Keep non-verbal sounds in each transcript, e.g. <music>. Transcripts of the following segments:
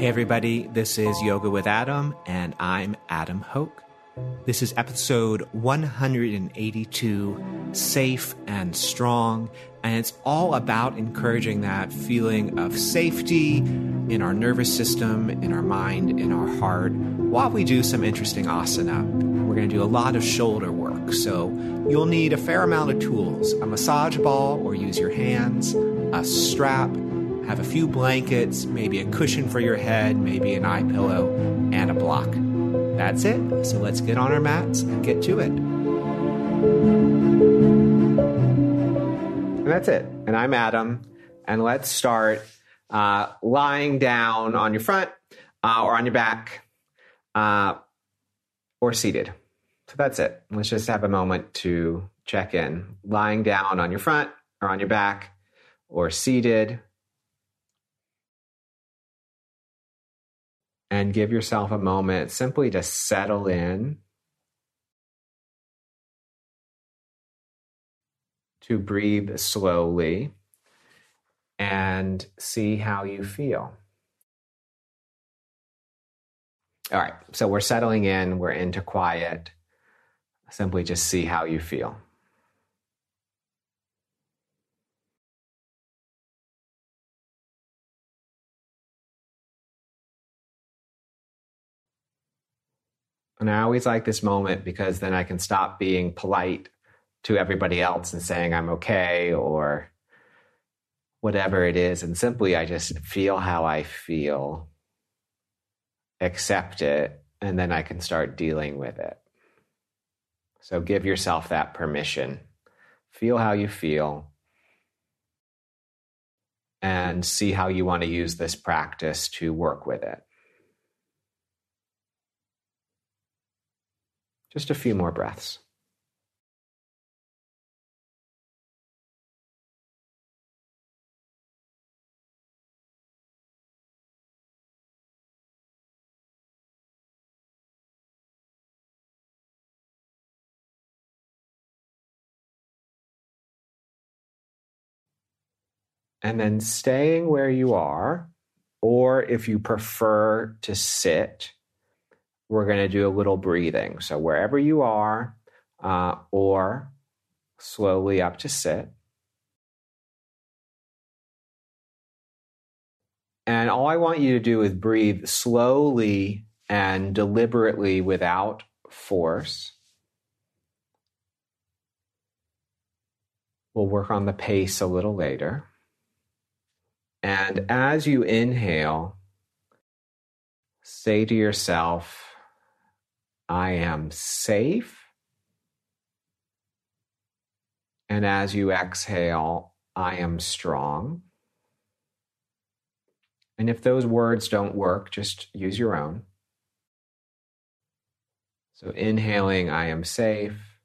Hey, everybody, this is Yoga with Adam, and I'm Adam Hocke. This is episode 182 Safe and Strong, and it's all about encouraging that feeling of safety in our nervous system, in our mind, in our heart, while we do some interesting asana. We're going to do a lot of shoulder work, so you'll need a fair amount of tools a massage ball or use your hands, a strap have a few blankets, maybe a cushion for your head, maybe an eye pillow, and a block. That's it. So let's get on our mats and get to it. And that's it. And I'm Adam. And let's start uh, lying down on your front uh, or on your back uh, or seated. So that's it. Let's just have a moment to check in. Lying down on your front or on your back or seated and give yourself a moment simply to settle in, to breathe slowly, and see how you feel. All right, so we're settling in, we're into quiet. Simply just see how you feel. And I always like this moment because then I can stop being polite to everybody else and saying I'm okay or whatever it is. And simply, I just feel how I feel, accept it, and then I can start dealing with it. So give yourself that permission. Feel how you feel and see how you want to use this practice to work with it. Just a few more breaths. And then staying where you are, or if you prefer to sit, we're going to do a little breathing. So wherever you are, uh, or slowly up to sit. And all I want you to do is breathe slowly and deliberately without force. We'll work on the pace a little later. And as you inhale, say to yourself, I am safe. And as you exhale, I am strong. And if those words don't work, just use your own. So, inhaling, I am safe.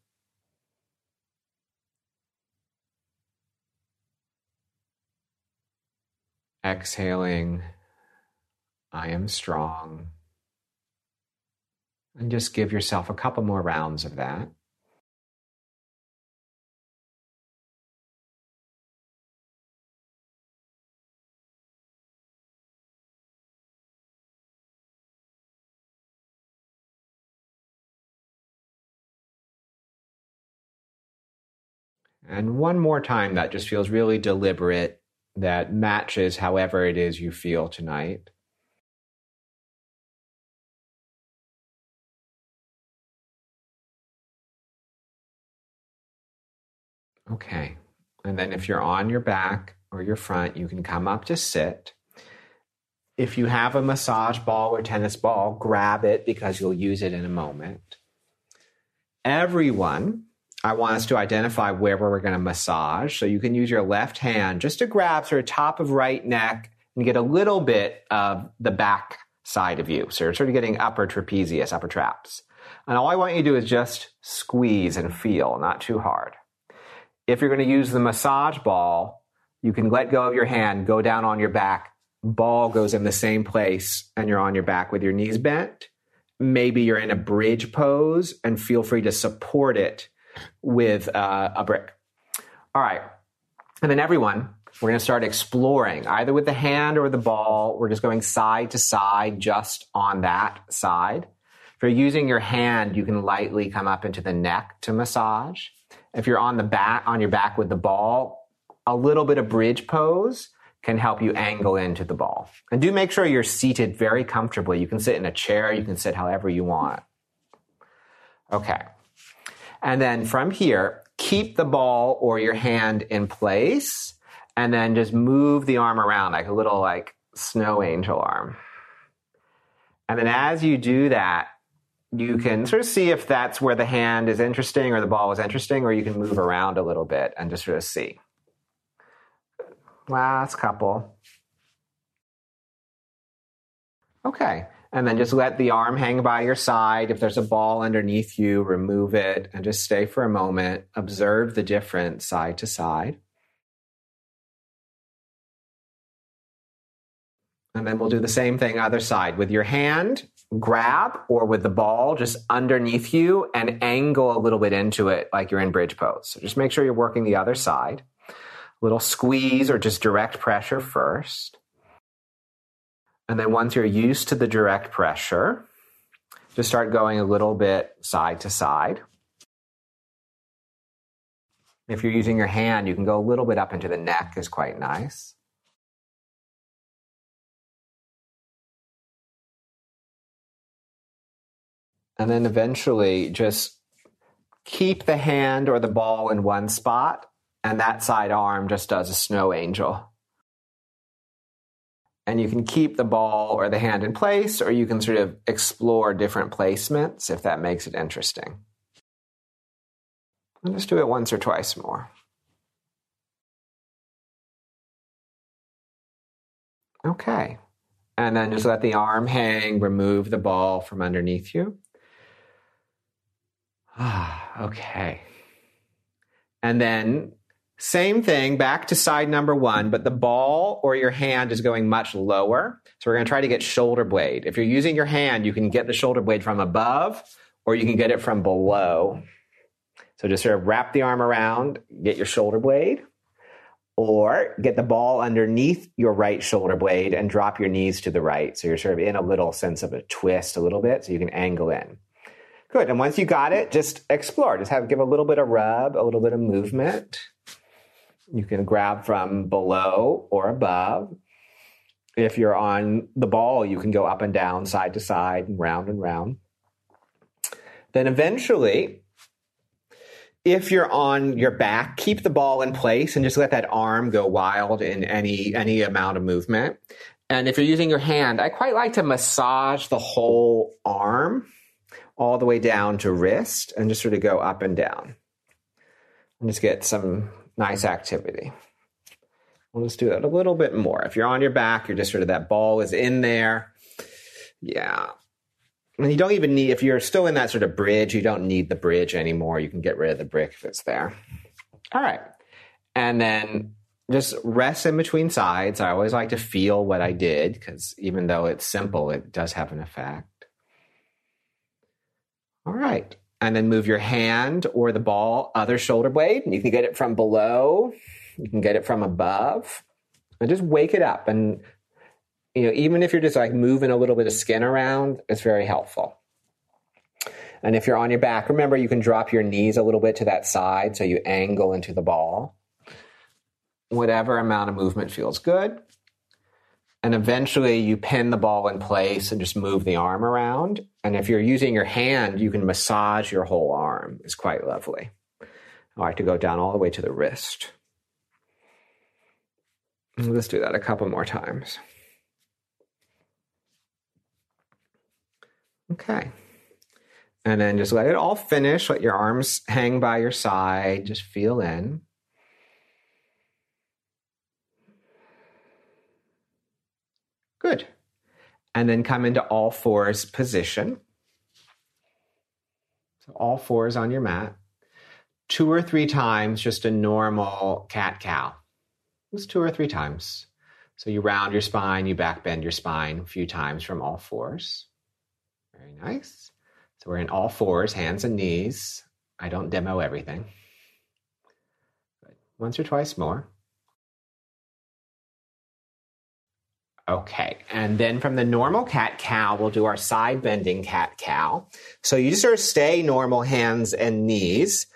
Exhaling, I am strong. And just give yourself a couple more rounds of that. And one more time that just feels really deliberate, that matches however it is you feel tonight. Okay. And then if you're on your back or your front, you can come up to sit. If you have a massage ball or tennis ball, grab it because you'll use it in a moment. Everyone, I want us to identify where we're going to massage. So you can use your left hand just to grab sort of top of right neck and get a little bit of the back side of you. So you're sort of getting upper trapezius, upper traps. And all I want you to do is just squeeze and feel, not too hard. If you're going to use the massage ball, you can let go of your hand, go down on your back, ball goes in the same place, and you're on your back with your knees bent. Maybe you're in a bridge pose and feel free to support it with uh, a brick. All right. And then everyone, we're going to start exploring either with the hand or the ball. We're just going side to side just on that side. If you're using your hand, you can lightly come up into the neck to massage. If you're on the back, on your back with the ball, a little bit of bridge pose can help you angle into the ball. And do make sure you're seated very comfortably. You can sit in a chair, you can sit however you want. Okay. And then from here, keep the ball or your hand in place and then just move the arm around like a little like snow angel arm. And then as you do that, you can sort of see if that's where the hand is interesting or the ball is interesting, or you can move around a little bit and just sort of see. Last couple. Okay. And then just let the arm hang by your side. If there's a ball underneath you, remove it and just stay for a moment. Observe the difference side to side. And then we'll do the same thing other side. With your hand, grab or with the ball just underneath you and angle a little bit into it like you're in bridge pose. So just make sure you're working the other side. A little squeeze or just direct pressure first. And then once you're used to the direct pressure, just start going a little bit side to side. If you're using your hand, you can go a little bit up into the neck is quite nice. And then eventually just keep the hand or the ball in one spot, and that side arm just does a snow angel. And you can keep the ball or the hand in place, or you can sort of explore different placements if that makes it interesting. And just do it once or twice more. Okay. And then just let the arm hang, remove the ball from underneath you. Ah, okay. And then same thing, back to side number one, but the ball or your hand is going much lower. So we're going to try to get shoulder blade. If you're using your hand, you can get the shoulder blade from above or you can get it from below. So just sort of wrap the arm around, get your shoulder blade, or get the ball underneath your right shoulder blade and drop your knees to the right. So you're sort of in a little sense of a twist a little bit so you can angle in. Good. And once you got it, just explore. Just have give a little bit of rub, a little bit of movement. You can grab from below or above. If you're on the ball, you can go up and down, side to side, and round and round. Then eventually, if you're on your back, keep the ball in place and just let that arm go wild in any any amount of movement. And if you're using your hand, I quite like to massage the whole arm all the way down to wrist and just sort of go up and down. And just get some nice activity. We'll just do that a little bit more. If you're on your back, you're just sort of that ball is in there. Yeah. And you don't even need, if you're still in that sort of bridge, you don't need the bridge anymore. You can get rid of the brick if it's there. All right. And then just rest in between sides. I always like to feel what I did because even though it's simple, it does have an effect. All right. And then move your hand or the ball, other shoulder blade. You can get it from below, you can get it from above. And just wake it up. And, you know, even if you're just like moving a little bit of skin around, it's very helpful. And if you're on your back, remember you can drop your knees a little bit to that side so you angle into the ball. Whatever amount of movement feels good and eventually you pin the ball in place and just move the arm around. And if you're using your hand, you can massage your whole arm. It's quite lovely. I like to go down all the way to the wrist. Let's do that a couple more times. Okay. And then just let it all finish. Let your arms hang by your side. Just feel in. Good. And then come into all fours position. So all fours on your mat. Two or three times, just a normal cat cow. Just two or three times. So you round your spine, you back bend your spine a few times from all fours. Very nice. So we're in all fours, hands and knees. I don't demo everything. Good. Once or twice more. Okay, and then from the normal cat cow, we'll do our side bending cat cow. So you just sort of stay normal hands and knees.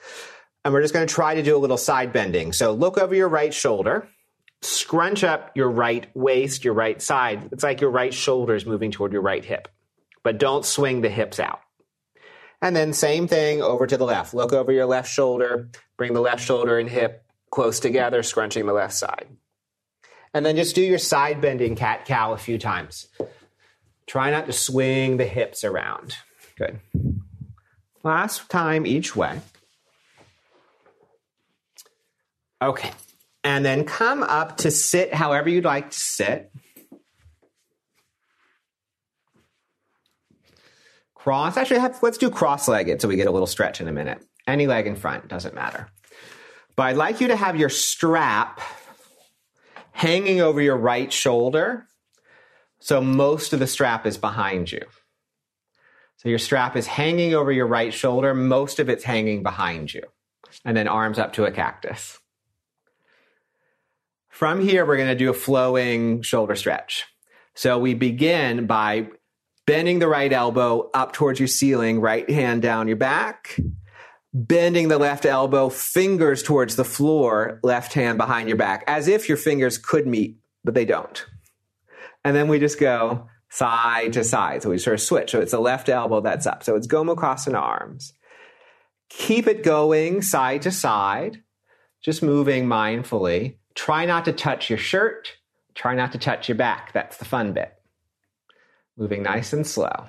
And we're just going to try to do a little side bending. So look over your right shoulder, scrunch up your right waist, your right side. It's like your right shoulder is moving toward your right hip, but don't swing the hips out. And then same thing over to the left. Look over your left shoulder, bring the left shoulder and hip close together, scrunching the left side. And then just do your side bending cat cow a few times. Try not to swing the hips around. Good. Last time each way. Okay. And then come up to sit however you'd like to sit. Cross. Actually, have, let's do cross legged so we get a little stretch in a minute. Any leg in front, doesn't matter. But I'd like you to have your strap hanging over your right shoulder. So most of the strap is behind you. So your strap is hanging over your right shoulder, most of it's hanging behind you. And then arms up to a cactus. From here, we're going to do a flowing shoulder stretch. So we begin by bending the right elbow up towards your ceiling, right hand down your back, bending the left elbow, fingers towards the floor, left hand behind your back, as if your fingers could meet, but they don't. And then we just go side to side. So we sort of switch. So it's the left elbow that's up. So it's Gomukhasana arms. Keep it going side to side, just moving mindfully. Try not to touch your shirt. Try not to touch your back. That's the fun bit. Moving nice and slow.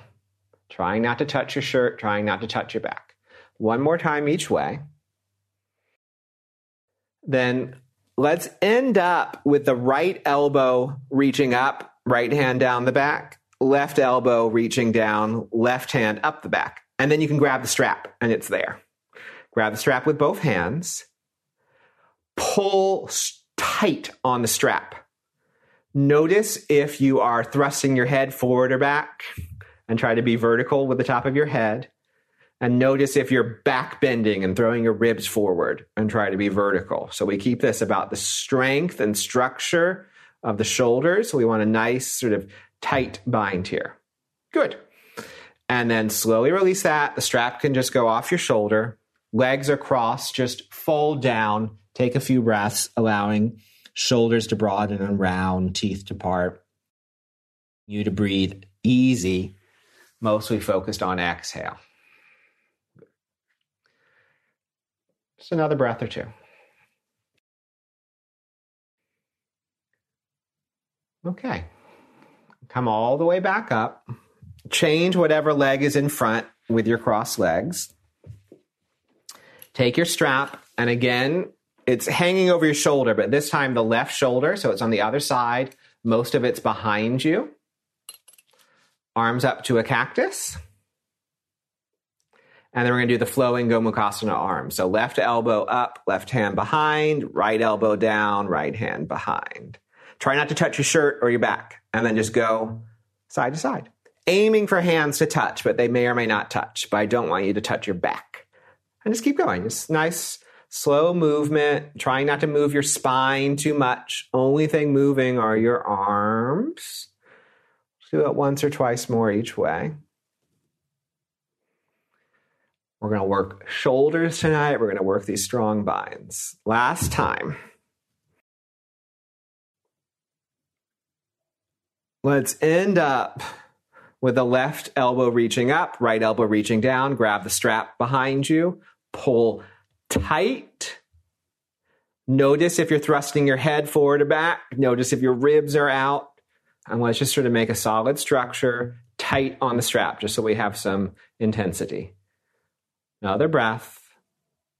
Trying not to touch your shirt, trying not to touch your back. One more time each way. Then let's end up with the right elbow reaching up, right hand down the back, left elbow reaching down, left hand up the back. And then you can grab the strap and it's there. Grab the strap with both hands. Pull tight on the strap. Notice if you are thrusting your head forward or back and try to be vertical with the top of your head and notice if you're back bending and throwing your ribs forward and try to be vertical. So we keep this about the strength and structure of the shoulders. So We want a nice sort of tight bind here. Good. And then slowly release that. The strap can just go off your shoulder. Legs are crossed, just fold down. Take a few breaths, allowing shoulders to broaden and round, teeth to part. You to breathe easy, mostly focused on exhale. Just another breath or two. Okay. Come all the way back up. Change whatever leg is in front with your crossed legs. Take your strap, and again, it's hanging over your shoulder, but this time the left shoulder, so it's on the other side. Most of it's behind you. Arms up to a cactus. And then we're going to do the flowing Gomukhasana arm. So left elbow up, left hand behind, right elbow down, right hand behind. Try not to touch your shirt or your back, and then just go side to side. Aiming for hands to touch, but they may or may not touch. But I don't want you to touch your back. And just keep going. Just nice, slow movement. Trying not to move your spine too much. Only thing moving are your arms. do it once or twice more each way. We're going to work shoulders tonight. We're going to work these strong binds. Last time. Let's end up with the left elbow reaching up, right elbow reaching down. Grab the strap behind you, pull tight. Notice if you're thrusting your head forward or back. Notice if your ribs are out. And let's just sort of make a solid structure tight on the strap, just so we have some intensity. Another breath.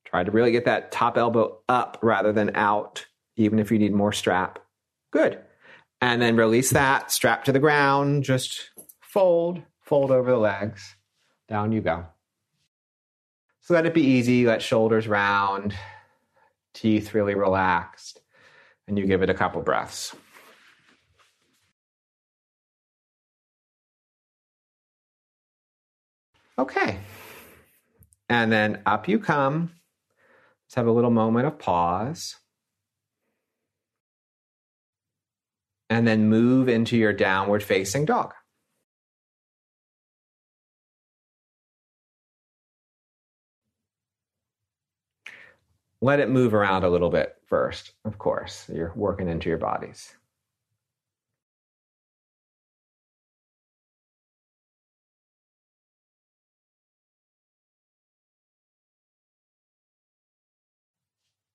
Try to really get that top elbow up rather than out, even if you need more strap. Good. And then release that, strap to the ground, just fold, fold over the legs. Down you go. So let it be easy, let shoulders round, teeth really relaxed, and you give it a couple breaths. Okay. And then up you come. Let's have a little moment of pause. and then move into your downward facing dog. Let it move around a little bit first, of course. You're working into your bodies.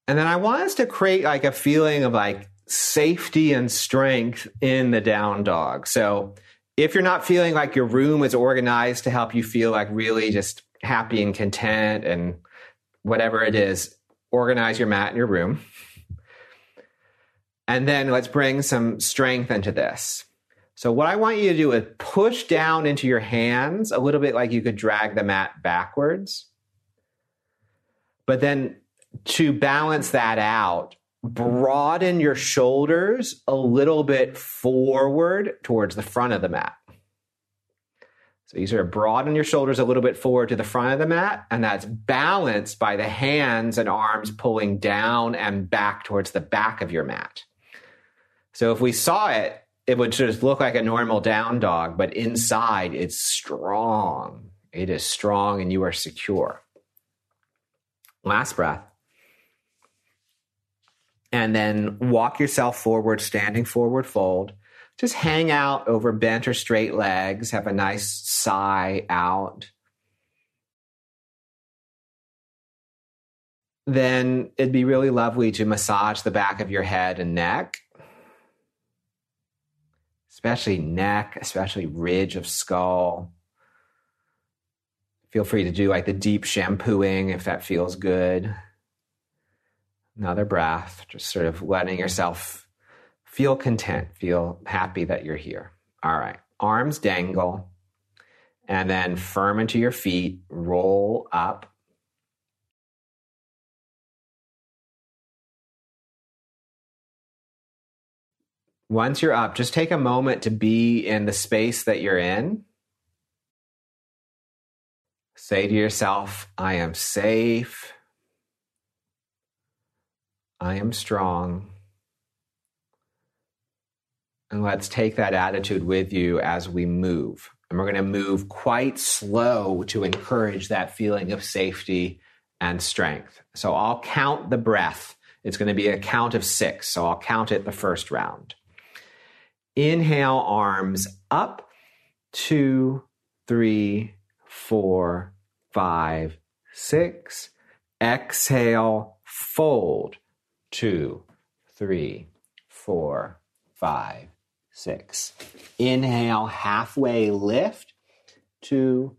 And then I want us to create like a feeling of like safety and strength in the down dog. So if you're not feeling like your room is organized to help you feel like really just happy and content and whatever it is, organize your mat in your room. And then let's bring some strength into this. So, what I want you to do is push down into your hands a little bit like you could drag the mat backwards. But then to balance that out, broaden your shoulders a little bit forward towards the front of the mat. So you sort of broaden your shoulders a little bit forward to the front of the mat, and that's balanced by the hands and arms pulling down and back towards the back of your mat. So if we saw it, it would just look like a normal down dog, but inside it's strong. It is strong and you are secure. Last breath and then walk yourself forward, standing forward fold. Just hang out over bent or straight legs, have a nice sigh out. Then it'd be really lovely to massage the back of your head and neck, especially neck, especially ridge of skull. Feel free to do like the deep shampooing if that feels good. Another breath, just sort of letting yourself feel content, feel happy that you're here. All right, arms dangle, and then firm into your feet, roll up. Once you're up, just take a moment to be in the space that you're in. Say to yourself, I am safe. I am strong. And let's take that attitude with you as we move. And we're going to move quite slow to encourage that feeling of safety and strength. So I'll count the breath. It's going to be a count of six. So I'll count it the first round. Inhale, arms up. Two, three, four, five, six. Exhale, fold two, three, four, five, six. Inhale, halfway lift. Two,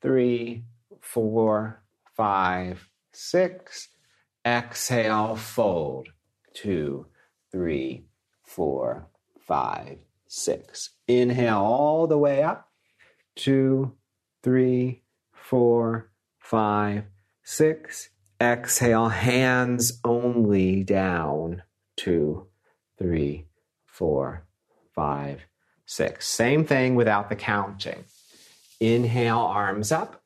three, four, five, six. Exhale, fold. Two, three, four, five, six. Inhale all the way up. Two, three, four, five, six. Exhale, hands only down. Two, three, four, five, six. Same thing without the counting. Inhale, arms up.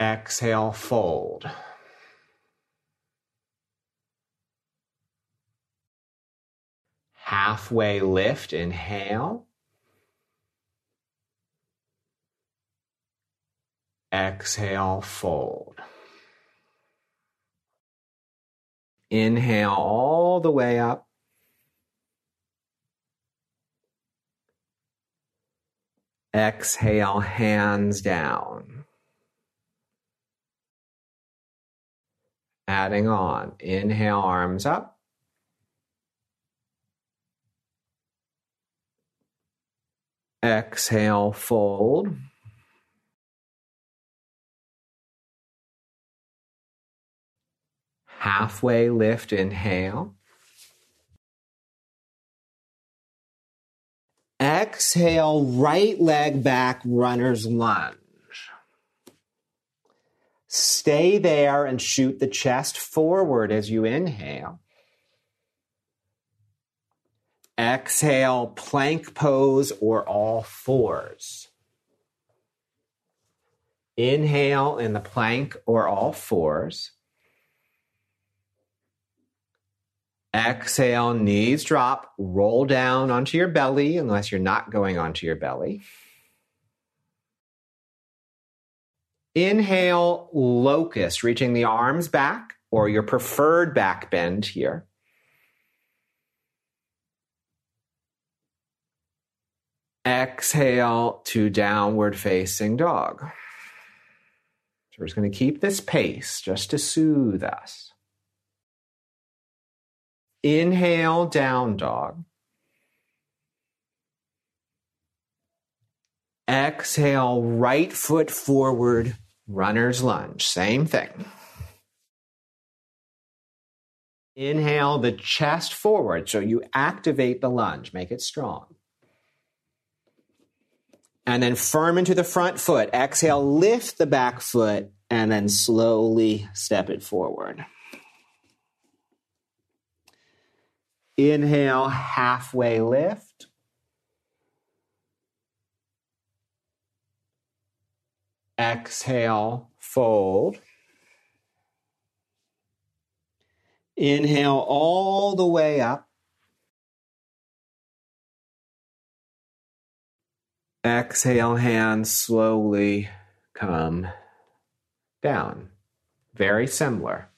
Exhale, fold. Halfway lift, inhale. Exhale, fold. Inhale all the way up. Exhale, hands down. Adding on. Inhale, arms up. Exhale, fold. Halfway lift, inhale. Exhale, right leg back, runner's lunge. Stay there and shoot the chest forward as you inhale. Exhale, plank pose or all fours. Inhale in the plank or all fours. Exhale, knees drop, roll down onto your belly unless you're not going onto your belly. Inhale, locust, reaching the arms back or your preferred back bend here. Exhale to downward facing dog. So we're just going to keep this pace just to soothe us. Inhale, down dog. Exhale, right foot forward, runner's lunge. Same thing. Inhale the chest forward. So you activate the lunge, make it strong. And then firm into the front foot. Exhale, lift the back foot, and then slowly step it forward. Inhale, halfway lift. Exhale, fold. Inhale all the way up. Exhale, hands slowly come down. Very similar.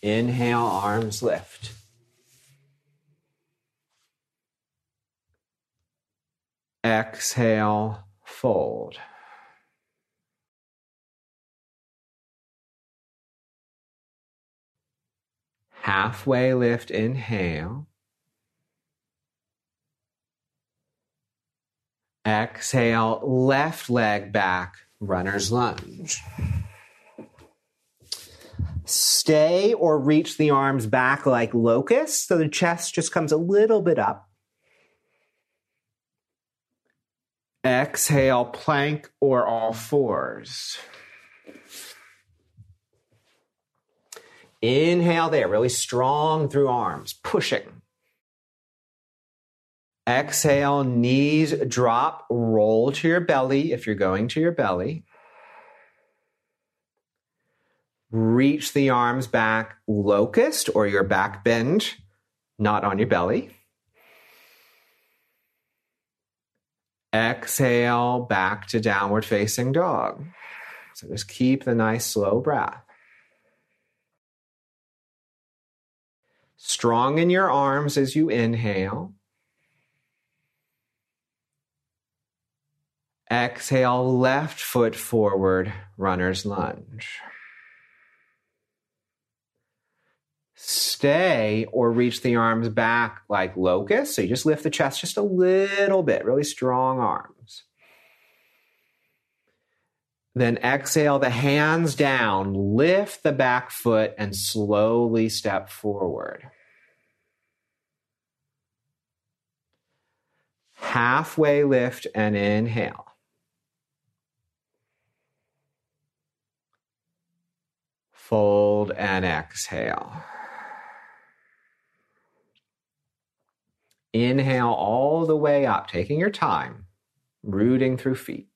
Inhale, arms lift. Exhale, fold. Halfway lift, inhale. Exhale, left leg back, runner's lunge. Stay or reach the arms back like locust, so the chest just comes a little bit up. Exhale, plank or all fours. Inhale there, really strong through arms, pushing. Exhale, knees drop, roll to your belly if you're going to your belly. Reach the arms back, locust or your back bend, not on your belly. Exhale, back to downward facing dog. So just keep the nice slow breath. Strong in your arms as you inhale. Exhale, left foot forward, runner's lunge. Stay or reach the arms back like locust. So you just lift the chest just a little bit, really strong arms. Then exhale the hands down, lift the back foot, and slowly step forward. halfway lift and inhale. Fold and exhale. Inhale all the way up, taking your time, rooting through feet.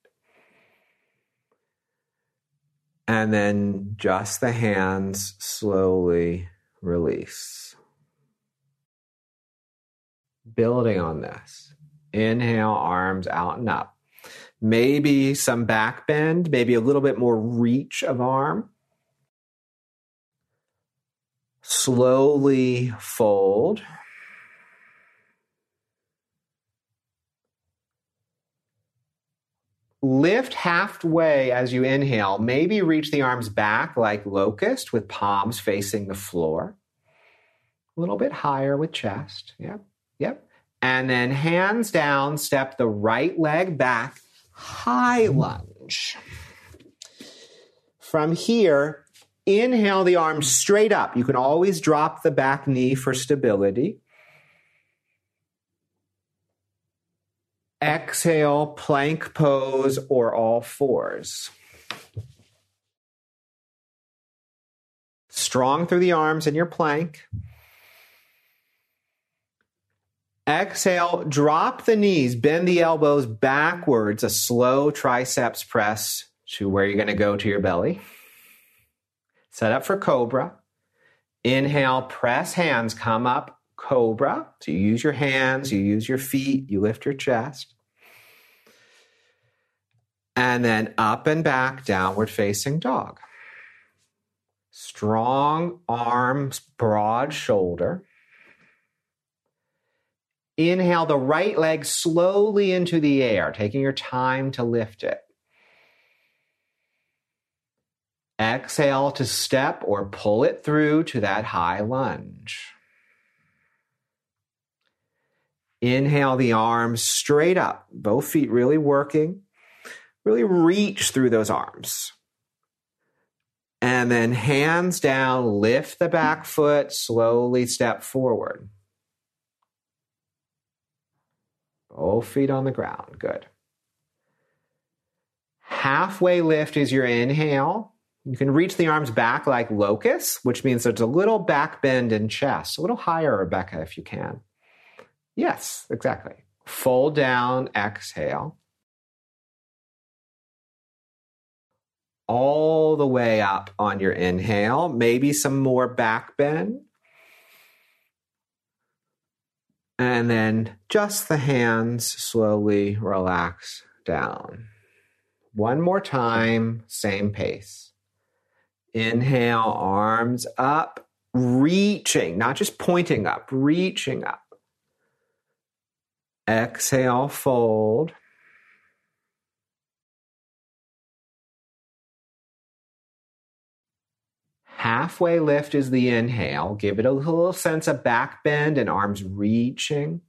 And then just the hands slowly release. Building on this. Inhale, arms out and up. Maybe some back bend, maybe a little bit more reach of arm. Slowly fold. Lift halfway as you inhale. Maybe reach the arms back like locust with palms facing the floor. A little bit higher with chest. Yep. Yep. And then hands down, step the right leg back, high lunge. From here, inhale the arms straight up. You can always drop the back knee for stability. Exhale, plank pose or all fours. Strong through the arms in your plank. Exhale, drop the knees, bend the elbows backwards, a slow triceps press to where you're going to go to your belly. Set up for cobra. Inhale, press hands, come up, cobra. So you use your hands, you use your feet, you lift your chest. And then up and back, downward facing dog. Strong arms, broad shoulder. Inhale the right leg slowly into the air, taking your time to lift it. Exhale to step or pull it through to that high lunge. Inhale the arms straight up, both feet really working. Really reach through those arms. And then hands down, lift the back foot, slowly step forward. Both feet on the ground. Good. Halfway lift is your inhale. You can reach the arms back like locust, which means there's a little back bend in chest, a little higher, Rebecca, if you can. Yes, exactly. Fold down, exhale. All the way up on your inhale, maybe some more back bend. And then just the hands slowly relax down. One more time, same pace. Inhale, arms up, reaching, not just pointing up, reaching up. Exhale, fold. Halfway lift is the inhale. Give it a little sense of back bend and arms reaching.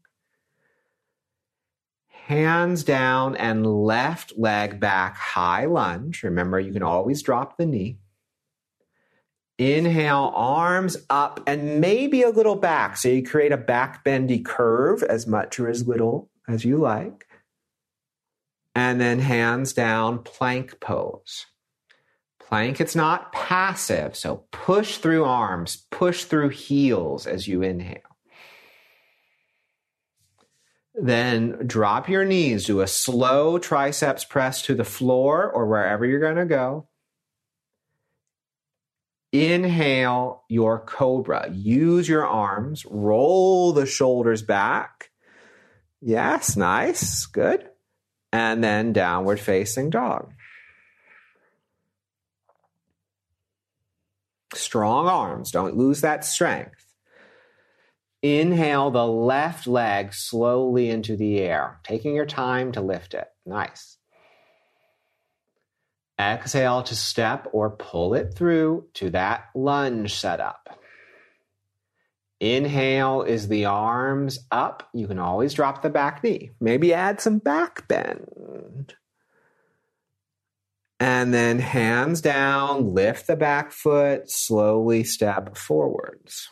Hands down and left leg back, high lunge. Remember, you can always drop the knee. Inhale, arms up and maybe a little back. So you create a back bendy curve as much or as little as you like. And then hands down, plank pose. Plank, it's not passive. So push through arms, push through heels as you inhale. Then drop your knees, do a slow triceps press to the floor or wherever you're going to go. Inhale your cobra. Use your arms, roll the shoulders back. Yes, nice, good. And then downward facing dog. Strong arms, don't lose that strength. Inhale the left leg slowly into the air, taking your time to lift it. Nice. Exhale to step or pull it through to that lunge setup. Inhale is the arms up. You can always drop the back knee. Maybe add some back bend. And then hands down, lift the back foot, slowly step forwards.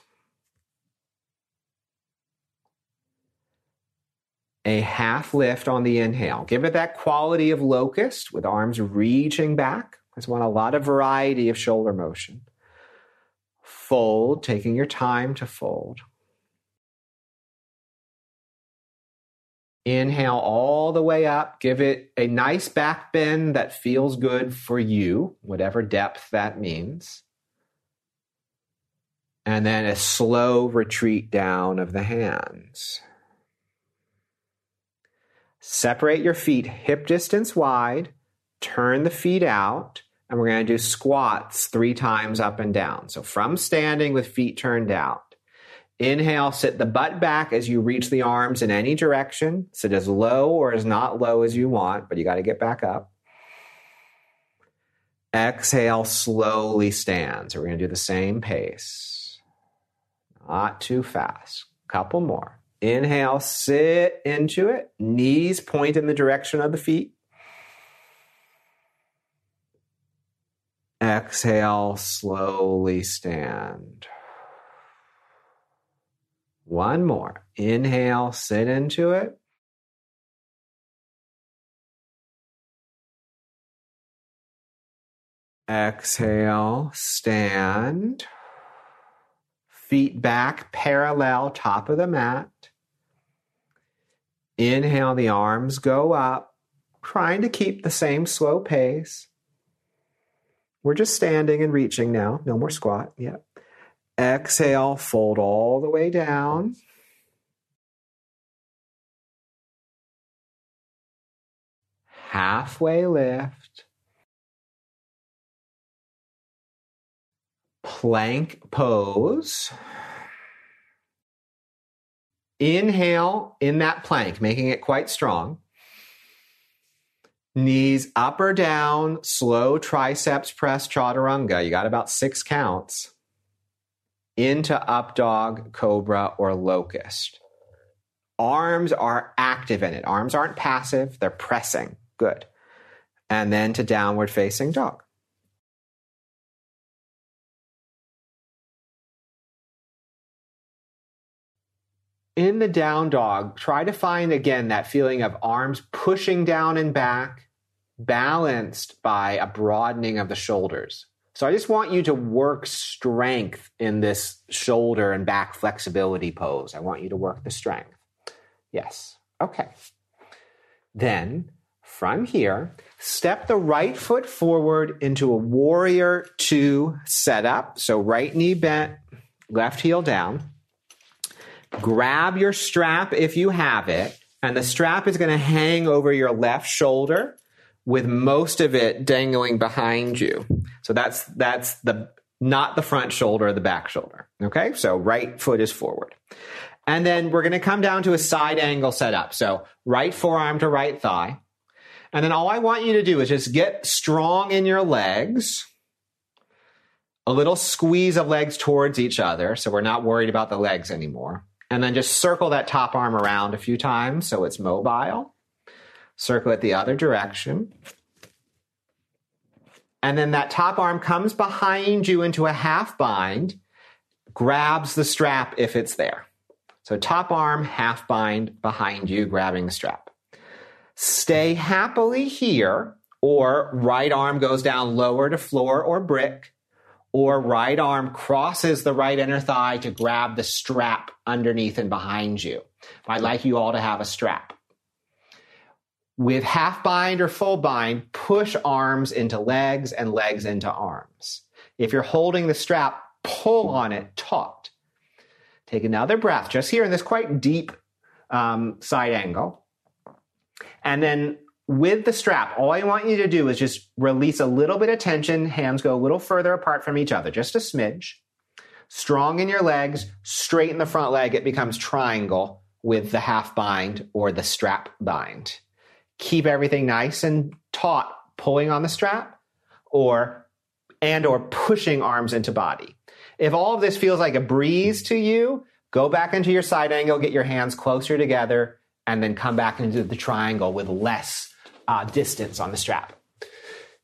A half lift on the inhale. Give it that quality of locust with arms reaching back. I just want a lot of variety of shoulder motion. Fold, taking your time to fold. Inhale all the way up. Give it a nice back bend that feels good for you, whatever depth that means. And then a slow retreat down of the hands. Separate your feet hip distance wide, turn the feet out, and we're going to do squats three times up and down. So from standing with feet turned out. Inhale, sit the butt back as you reach the arms in any direction. Sit as low or as not low as you want, but you got to get back up. Exhale, slowly stand. So we're going to do the same pace. Not too fast. Couple more. Inhale, sit into it. Knees point in the direction of the feet. Exhale, slowly stand. One more. Inhale, sit into it. Exhale, stand. Feet back, parallel, top of the mat. Inhale, the arms go up, trying to keep the same slow pace. We're just standing and reaching now. No more squat. Yep. Exhale, fold all the way down. Halfway lift. Plank pose. Inhale in that plank, making it quite strong. Knees up or down, slow triceps press chaturanga. You got about six counts. Into up dog, cobra, or locust. Arms are active in it. Arms aren't passive, they're pressing. Good. And then to downward facing dog. In the down dog, try to find again that feeling of arms pushing down and back, balanced by a broadening of the shoulders. So I just want you to work strength in this shoulder and back flexibility pose. I want you to work the strength. Yes. Okay. Then from here, step the right foot forward into a warrior two setup. So right knee bent, left heel down grab your strap if you have it, and the strap is going to hang over your left shoulder with most of it dangling behind you. So that's that's the not the front shoulder, the back shoulder. Okay? So right foot is forward. And then we're going to come down to a side angle setup. So right forearm to right thigh. And then all I want you to do is just get strong in your legs. A little squeeze of legs towards each other. So we're not worried about the legs anymore. And then just circle that top arm around a few times so it's mobile. Circle it the other direction. And then that top arm comes behind you into a half bind, grabs the strap if it's there. So top arm, half bind behind you, grabbing the strap. Stay happily here, or right arm goes down lower to floor or brick or right arm crosses the right inner thigh to grab the strap underneath and behind you. I'd like you all to have a strap. With half bind or full bind, push arms into legs and legs into arms. If you're holding the strap, pull on it taut. Take another breath just here in this quite deep um, side angle. And then with the strap, all I want you to do is just release a little bit of tension. Hands go a little further apart from each other, just a smidge. Strong in your legs, straight in the front leg, it becomes triangle with the half bind or the strap bind. Keep everything nice and taut, pulling on the strap or and or pushing arms into body. If all of this feels like a breeze to you, go back into your side angle, get your hands closer together, and then come back into the triangle with less uh, distance on the strap.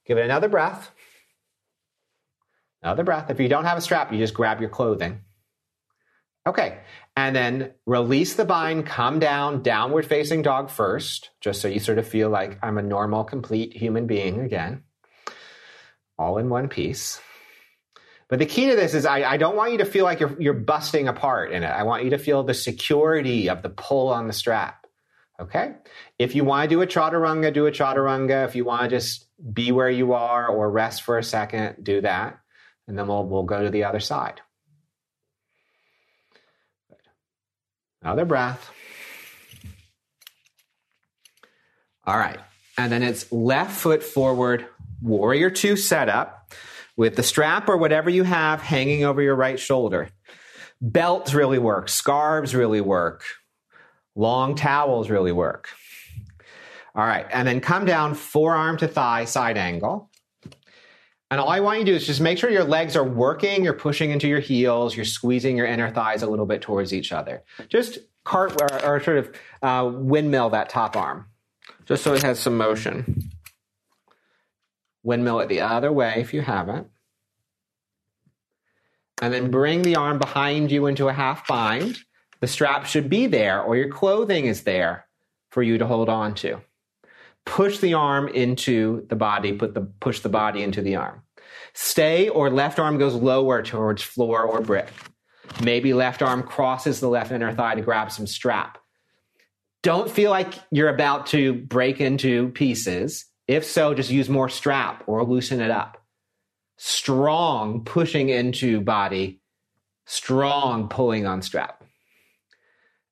Give it another breath. Another breath. If you don't have a strap, you just grab your clothing. Okay. And then release the bind, come down, downward facing dog first, just so you sort of feel like I'm a normal, complete human being again, all in one piece. But the key to this is I, I, don't want you to feel like you're, you're busting apart in it. I want you to feel the security of the pull on the strap. Okay. If you want to do a chaturanga, do a chaturanga. If you want to just be where you are or rest for a second, do that. And then we'll, we'll go to the other side. Another breath. All right. And then it's left foot forward, warrior two setup with the strap or whatever you have hanging over your right shoulder. Belts really work, scarves really work, Long towels really work. All right, and then come down forearm to thigh side angle. And all I want you to do is just make sure your legs are working, you're pushing into your heels, you're squeezing your inner thighs a little bit towards each other. Just cart or, or sort of uh, windmill that top arm, just so it has some motion. Windmill it the other way if you haven't. And then bring the arm behind you into a half bind. The strap should be there, or your clothing is there for you to hold on to. Push the arm into the body, put the, push the body into the arm. Stay or left arm goes lower towards floor or brick. Maybe left arm crosses the left inner thigh to grab some strap. Don't feel like you're about to break into pieces. If so, just use more strap or loosen it up. Strong pushing into body, strong pulling on strap.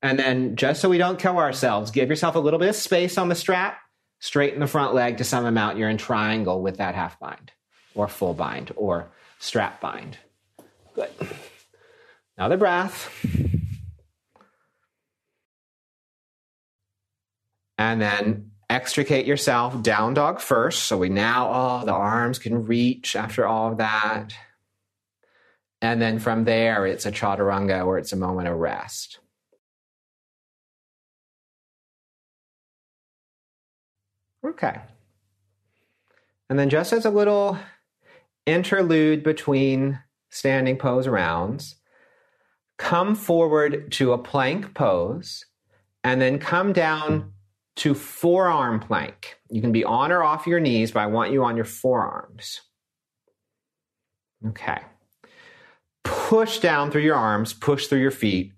And then just so we don't kill ourselves, give yourself a little bit of space on the strap. Straighten the front leg to some amount. You're in triangle with that half bind or full bind or strap bind. Good. Another breath. And then extricate yourself down dog first. So we now, oh, the arms can reach after all of that. And then from there, it's a chaturanga where it's a moment of rest. Okay. And then just as a little interlude between standing pose rounds, come forward to a plank pose and then come down to forearm plank. You can be on or off your knees, but I want you on your forearms. Okay. Push down through your arms, push through your feet.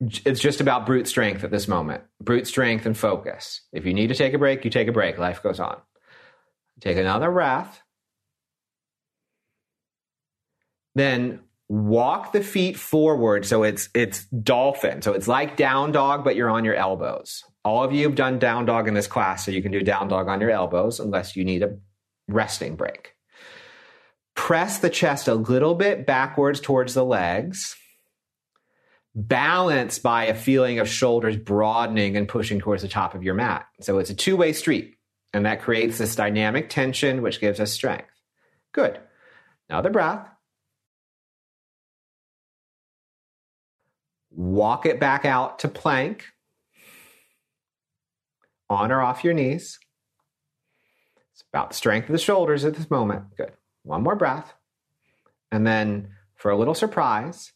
It's just about brute strength at this moment. Brute strength and focus. If you need to take a break, you take a break. Life goes on. Take another breath. Then walk the feet forward so it's it's dolphin. So it's like down dog, but you're on your elbows. All of you have done down dog in this class, so you can do down dog on your elbows unless you need a resting break. Press the chest a little bit backwards towards the legs. Balanced by a feeling of shoulders broadening and pushing towards the top of your mat. So it's a two way street, and that creates this dynamic tension, which gives us strength. Good. Another breath. Walk it back out to plank. On or off your knees. It's about the strength of the shoulders at this moment. Good. One more breath. And then, for a little surprise,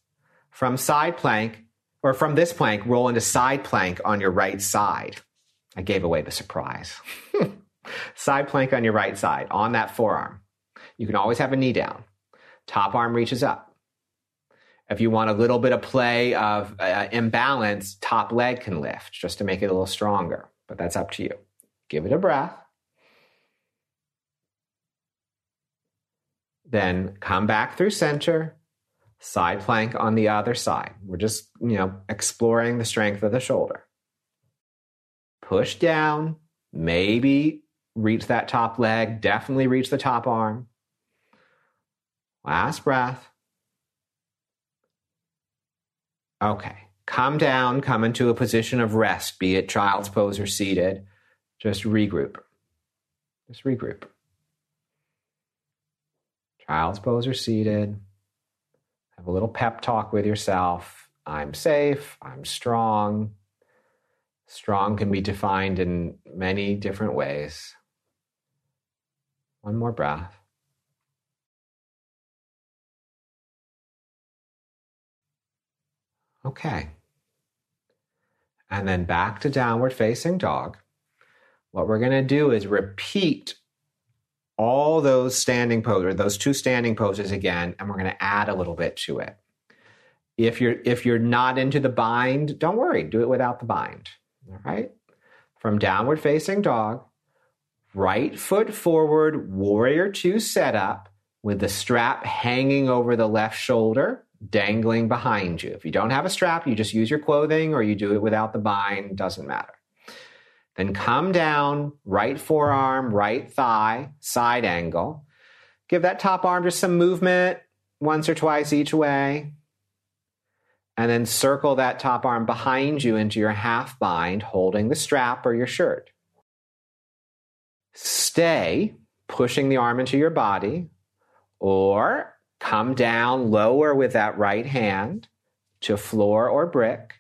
from side plank, or from this plank, roll into side plank on your right side. I gave away the surprise. <laughs> side plank on your right side, on that forearm. You can always have a knee down. Top arm reaches up. If you want a little bit of play of uh, imbalance, top leg can lift just to make it a little stronger, but that's up to you. Give it a breath. Then come back through center, side plank on the other side. We're just, you know, exploring the strength of the shoulder. Push down, maybe reach that top leg, definitely reach the top arm. Last breath. Okay. Calm down, come into a position of rest, be it child's pose or seated. Just regroup. Just regroup. Child's pose or seated. Have a little pep talk with yourself. I'm safe. I'm strong. Strong can be defined in many different ways. One more breath. Okay. And then back to downward facing dog. What we're going to do is repeat all those standing poses, those two standing poses again, and we're going to add a little bit to it. If you're if you're not into the bind, don't worry, do it without the bind. All right? From downward facing dog, right foot forward, warrior two setup with the strap hanging over the left shoulder dangling behind you. If you don't have a strap, you just use your clothing or you do it without the bind, doesn't matter. Then come down, right forearm, right thigh, side angle. Give that top arm just some movement once or twice each way. And then circle that top arm behind you into your half bind, holding the strap or your shirt. Stay pushing the arm into your body, or Come down lower with that right hand to floor or brick,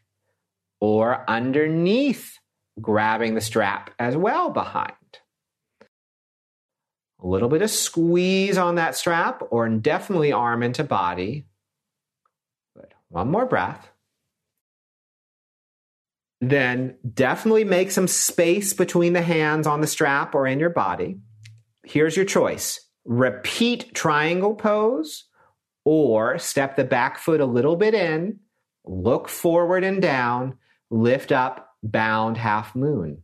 or underneath, grabbing the strap as well behind. A little bit of squeeze on that strap, or definitely arm into body. Good. One more breath. Then definitely make some space between the hands on the strap or in your body. Here's your choice repeat triangle pose or step the back foot a little bit in, look forward and down, lift up, bound half moon.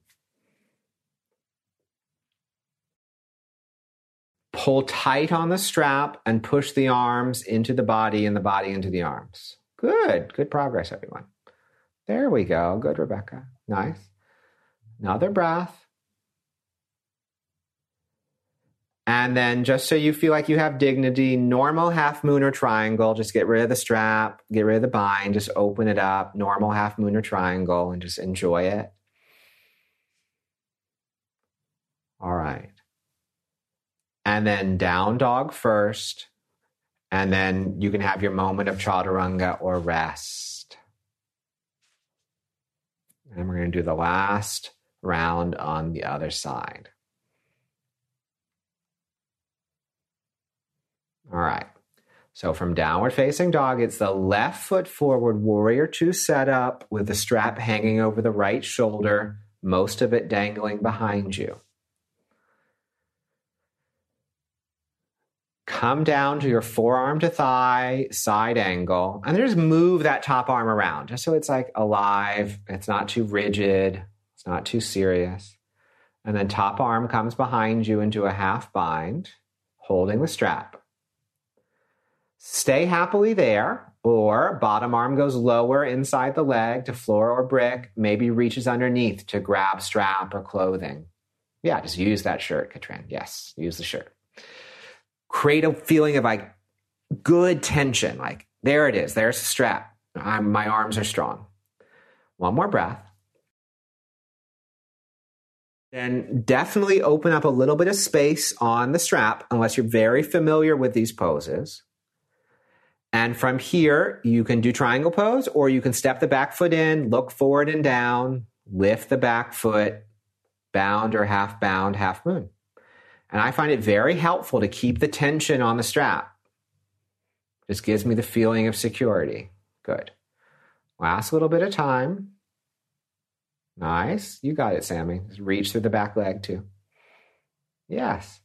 Pull tight on the strap and push the arms into the body and the body into the arms. Good, good progress, everyone. There we go. Good, Rebecca. Nice. Another breath. And then just so you feel like you have dignity, normal half moon or triangle, just get rid of the strap, get rid of the bind, just open it up, normal half moon or triangle, and just enjoy it. All right. And then down dog first. And then you can have your moment of chaturanga or rest. And we're going to do the last round on the other side. All right. So from downward facing dog, it's the left foot forward warrior two setup with the strap hanging over the right shoulder, most of it dangling behind you. Come down to your forearm to thigh side angle and just move that top arm around just so it's like alive. It's not too rigid. It's not too serious. And then top arm comes behind you into a half bind, holding the strap. Stay happily there, or bottom arm goes lower inside the leg to floor or brick, maybe reaches underneath to grab strap or clothing. Yeah, just use that shirt, Katrin. Yes, use the shirt. Create a feeling of like good tension. Like, there it is. There's the strap. I'm, my arms are strong. One more breath. Then definitely open up a little bit of space on the strap unless you're very familiar with these poses. And from here, you can do triangle pose or you can step the back foot in, look forward and down, lift the back foot, bound or half bound, half moon. And I find it very helpful to keep the tension on the strap. Just gives me the feeling of security. Good. Last little bit of time. Nice. You got it, Sammy. Just reach through the back leg too. Yes.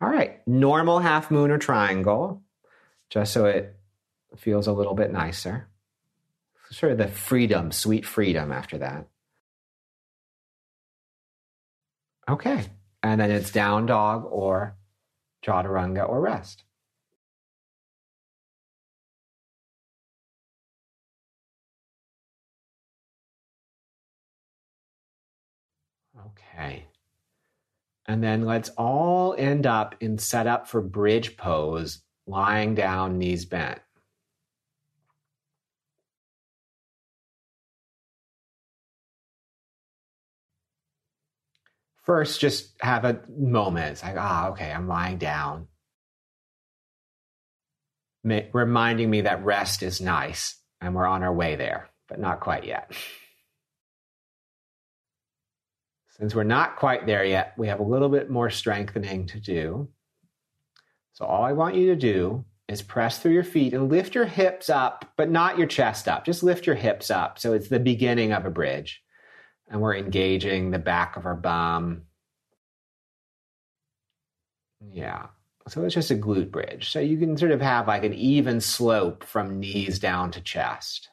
All right. Normal half moon or triangle, just so it feels a little bit nicer. Sort of the freedom, sweet freedom after that. Okay. And then it's down dog or chaturanga or rest. Okay. And then let's all end up in setup for bridge pose, lying down, knees bent. First, just have a moment. It's like, ah, okay, I'm lying down. reminding me that rest is nice and we're on our way there, but not quite yet. Since we're not quite there yet, we have a little bit more strengthening to do. So, all I want you to do is press through your feet and lift your hips up, but not your chest up. Just lift your hips up. So, it's the beginning of a bridge. And we're engaging the back of our bum. Yeah. So, it's just a glute bridge. So, you can sort of have like an even slope from knees down to chest.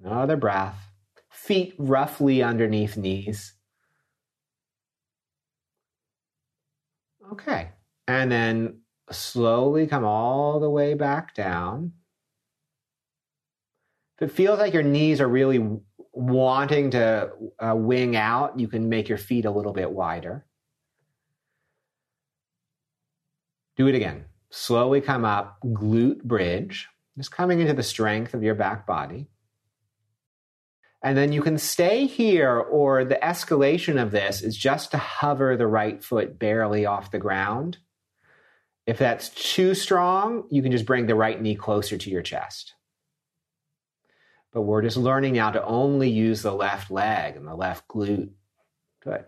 Another breath. Feet roughly underneath knees. Okay. And then slowly come all the way back down. If it feels like your knees are really wanting to uh, wing out, you can make your feet a little bit wider. Do it again. Slowly come up, glute bridge, just coming into the strength of your back body. And then you can stay here, or the escalation of this is just to hover the right foot barely off the ground. If that's too strong, you can just bring the right knee closer to your chest. But we're just learning now to only use the left leg and the left glute. Good.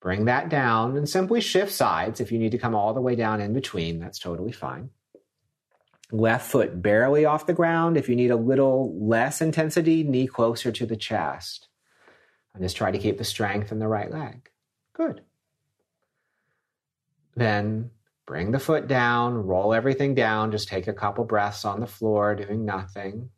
Bring that down and simply shift sides. If you need to come all the way down in between, that's totally fine left foot barely off the ground. If you need a little less intensity, knee closer to the chest. And just try to keep the strength in the right leg. Good. Then bring the foot down, roll everything down, just take a couple breaths on the floor, doing nothing.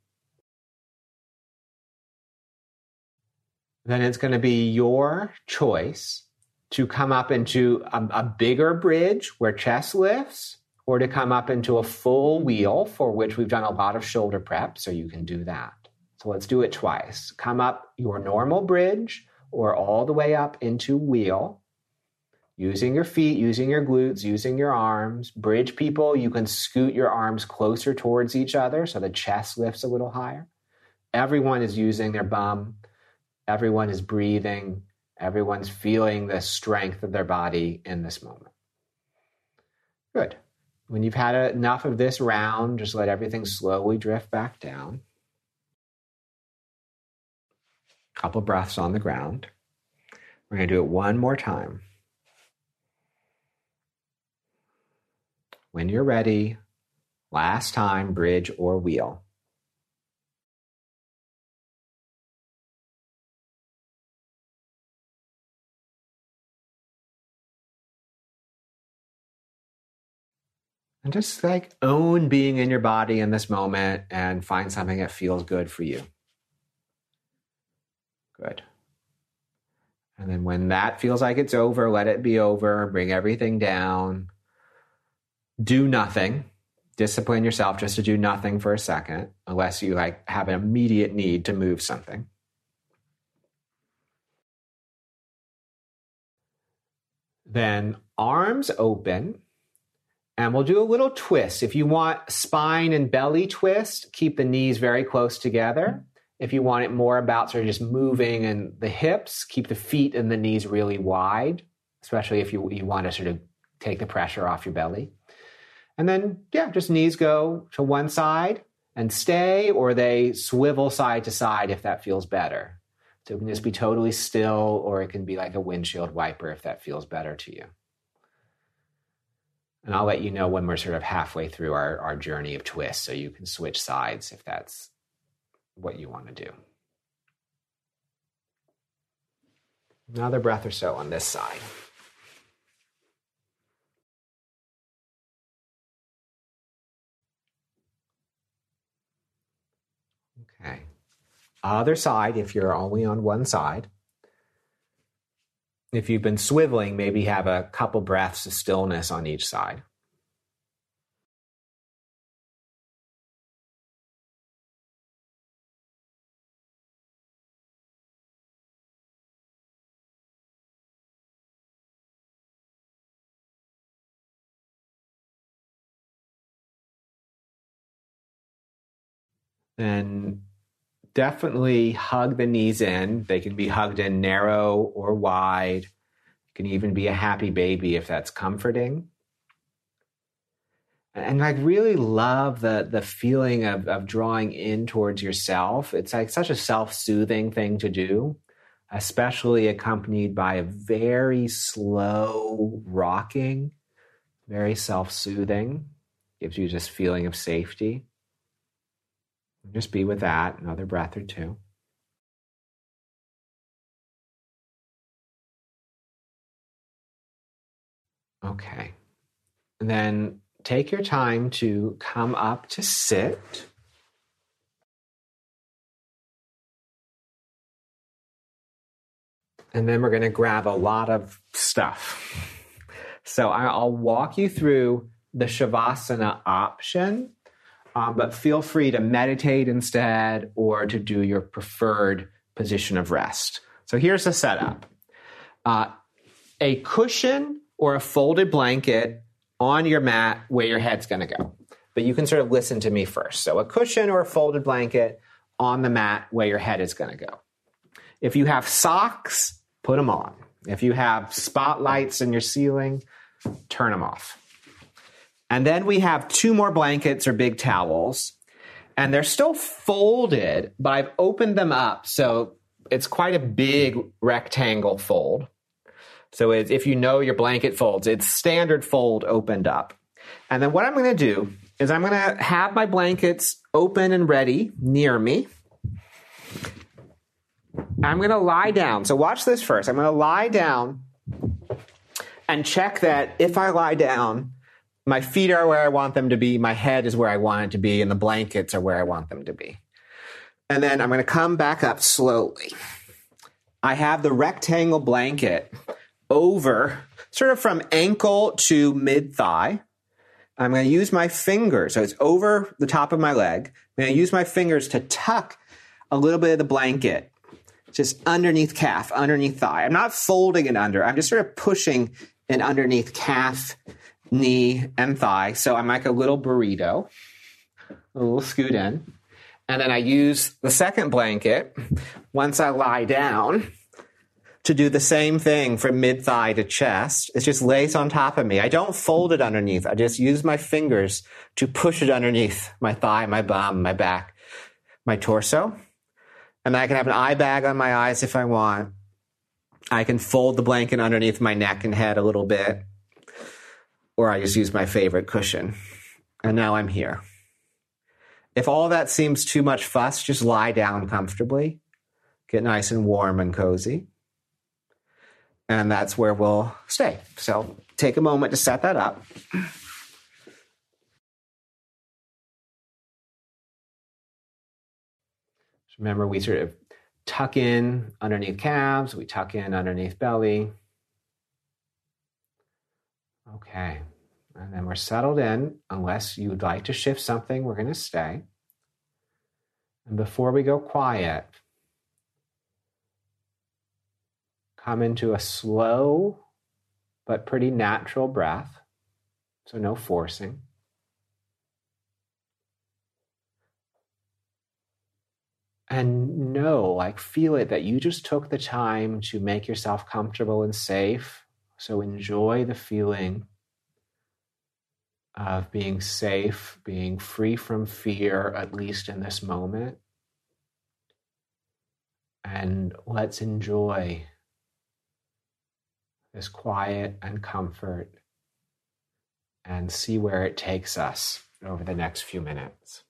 Then it's going to be your choice to come up into a, a bigger bridge where chest lifts or to come up into a full wheel for which we've done a lot of shoulder prep, so you can do that. So let's do it twice. Come up your normal bridge or all the way up into wheel. using your feet, using your glutes, using your arms. Bridge people, you can scoot your arms closer towards each other so the chest lifts a little higher. Everyone is using their bum. Everyone is breathing. Everyone's feeling the strength of their body in this moment. Good. When you've had enough of this round, just let everything slowly drift back down. Couple breaths on the ground. We're going to do it one more time. When you're ready, last time, bridge or wheel. And just like own being in your body in this moment and find something that feels good for you. Good. And then when that feels like it's over, let it be over, bring everything down. Do nothing. Discipline yourself just to do nothing for a second, unless you like have an immediate need to move something. Then arms open and we'll do a little twist. If you want spine and belly twist, keep the knees very close together. If you want it more about sort of just moving and the hips, keep the feet and the knees really wide, especially if you, you want to sort of take the pressure off your belly. And then, yeah, just knees go to one side and stay, or they swivel side to side if that feels better. So it can just be totally still, or it can be like a windshield wiper if that feels better to you. And I'll let you know when we're sort of halfway through our, our journey of twists so you can switch sides if that's what you want to do. Another breath or so on this side. Okay. Other side, if you're only on one side if you've been swiveling, maybe have a couple breaths of stillness on each side. Then definitely hug the knees in. They can be hugged in narrow or wide. You can even be a happy baby if that's comforting. And I really love the the feeling of of drawing in towards yourself. It's like such a self-soothing thing to do, especially accompanied by a very slow rocking, very self-soothing. Gives you just feeling of safety. Just be with that, another breath or two. Okay. And then take your time to come up to sit. And then we're going to grab a lot of stuff. So I'll walk you through the Shavasana option um, but feel free to meditate instead or to do your preferred position of rest. So here's the setup uh, a cushion or a folded blanket on your mat where your head's going to go. But you can sort of listen to me first. So a cushion or a folded blanket on the mat where your head is going to go. If you have socks, put them on. If you have spotlights in your ceiling, turn them off. And then we have two more blankets or big towels. And they're still folded, but I've opened them up. So it's quite a big rectangle fold. So if you know your blanket folds, it's standard fold opened up. And then what I'm going to do is I'm going to have my blankets open and ready near me. I'm going to lie down. So watch this first. I'm going to lie down and check that if I lie down, my feet are where I want them to be, my head is where I want it to be, and the blankets are where I want them to be. And then I'm going to come back up slowly. I have the rectangle blanket over, sort of from ankle to mid thigh. I'm going to use my fingers, so it's over the top of my leg. I'm going to use my fingers to tuck a little bit of the blanket just underneath calf, underneath thigh. I'm not folding it under, I'm just sort of pushing and underneath calf, knee, and thigh. So I'm like a little burrito, a little scoot in. And then I use the second blanket once I lie down to do the same thing from mid thigh to chest. It just lays on top of me. I don't fold it underneath. I just use my fingers to push it underneath my thigh, my bum, my back, my torso. And I can have an eye bag on my eyes if I want. I can fold the blanket underneath my neck and head a little bit. Or I just use my favorite cushion. And now I'm here. If all that seems too much fuss, just lie down comfortably, get nice and warm and cozy. And that's where we'll stay. So take a moment to set that up. Remember, we sort of tuck in underneath calves, we tuck in underneath belly. Okay. And then we're settled in. Unless you would like to shift something, we're going to stay. And before we go quiet, come into a slow but pretty natural breath. So, no forcing. And know, like, feel it that you just took the time to make yourself comfortable and safe. So, enjoy the feeling of being safe, being free from fear, at least in this moment. And let's enjoy this quiet and comfort and see where it takes us over the next few minutes.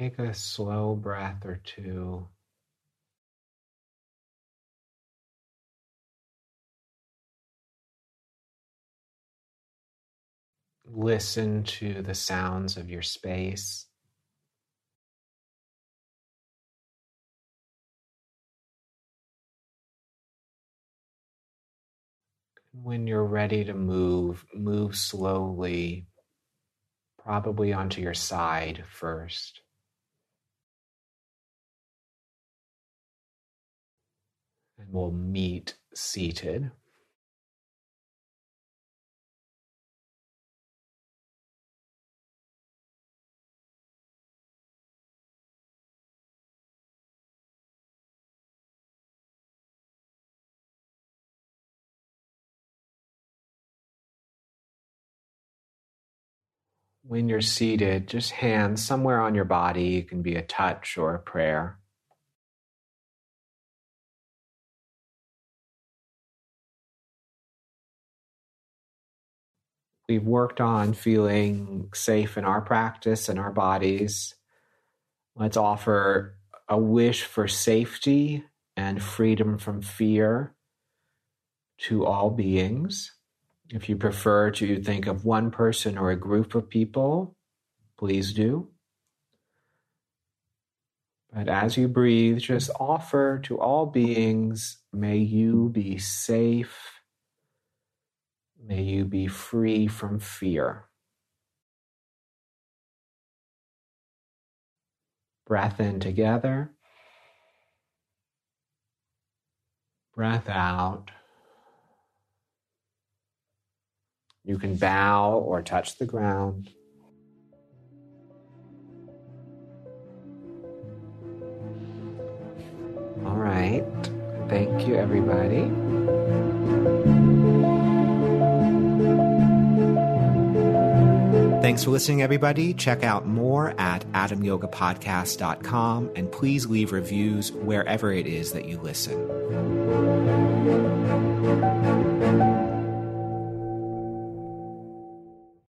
Take a slow breath or two. Listen to the sounds of your space. When you're ready to move, move slowly, probably onto your side first. We'll meet seated. When you're seated, just hands somewhere on your body. It can be a touch or a prayer. We've worked on feeling safe in our practice and our bodies. Let's offer a wish for safety and freedom from fear to all beings. If you prefer to think of one person or a group of people, please do. But as you breathe, just offer to all beings, may you be safe. May you be free from fear. Breath in together. Breath out. You can bow or touch the ground. All right. Thank you, everybody. Thanks for listening, everybody. Check out more at adamyogapodcast.com and please leave reviews wherever it is that you listen.